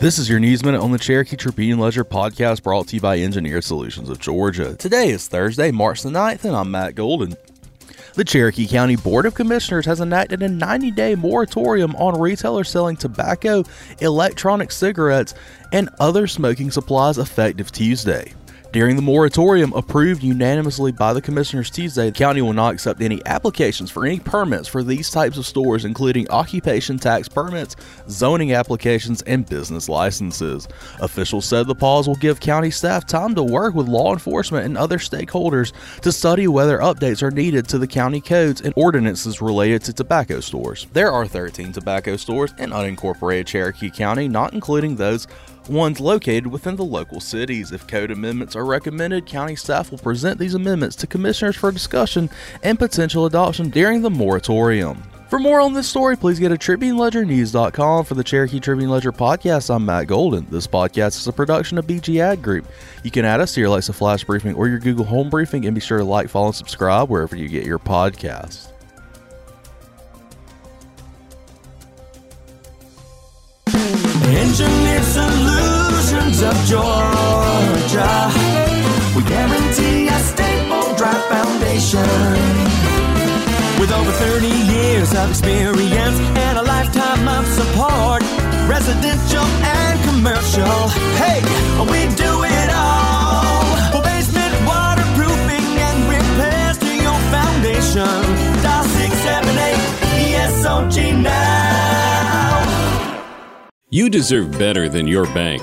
This is your News Minute on the Cherokee Tribune Ledger podcast brought to you by Engineered Solutions of Georgia. Today is Thursday, March the 9th, and I'm Matt Golden. The Cherokee County Board of Commissioners has enacted a 90 day moratorium on retailers selling tobacco, electronic cigarettes, and other smoking supplies effective Tuesday. During the moratorium approved unanimously by the commissioners Tuesday, the county will not accept any applications for any permits for these types of stores, including occupation tax permits, zoning applications, and business licenses. Officials said the pause will give county staff time to work with law enforcement and other stakeholders to study whether updates are needed to the county codes and ordinances related to tobacco stores. There are 13 tobacco stores in unincorporated Cherokee County, not including those ones located within the local cities. If code amendments are recommended, county staff will present these amendments to commissioners for discussion and potential adoption during the moratorium. For more on this story, please go to TribuneLedgerNews.com for the Cherokee Tribune Ledger podcast. I'm Matt Golden. This podcast is a production of BG Ad Group. You can add us to your Alexa Flash Briefing or your Google Home Briefing, and be sure to like, follow, and subscribe wherever you get your podcasts. Engineered of Georgia. We guarantee a stable, dry foundation. With over 30 years of experience and a lifetime of support, residential and commercial. Hey, we do it all. For basement waterproofing and repairs to your foundation. Dial 678 ESOG now. You deserve better than your bank.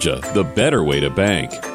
Georgia, the better way to bank.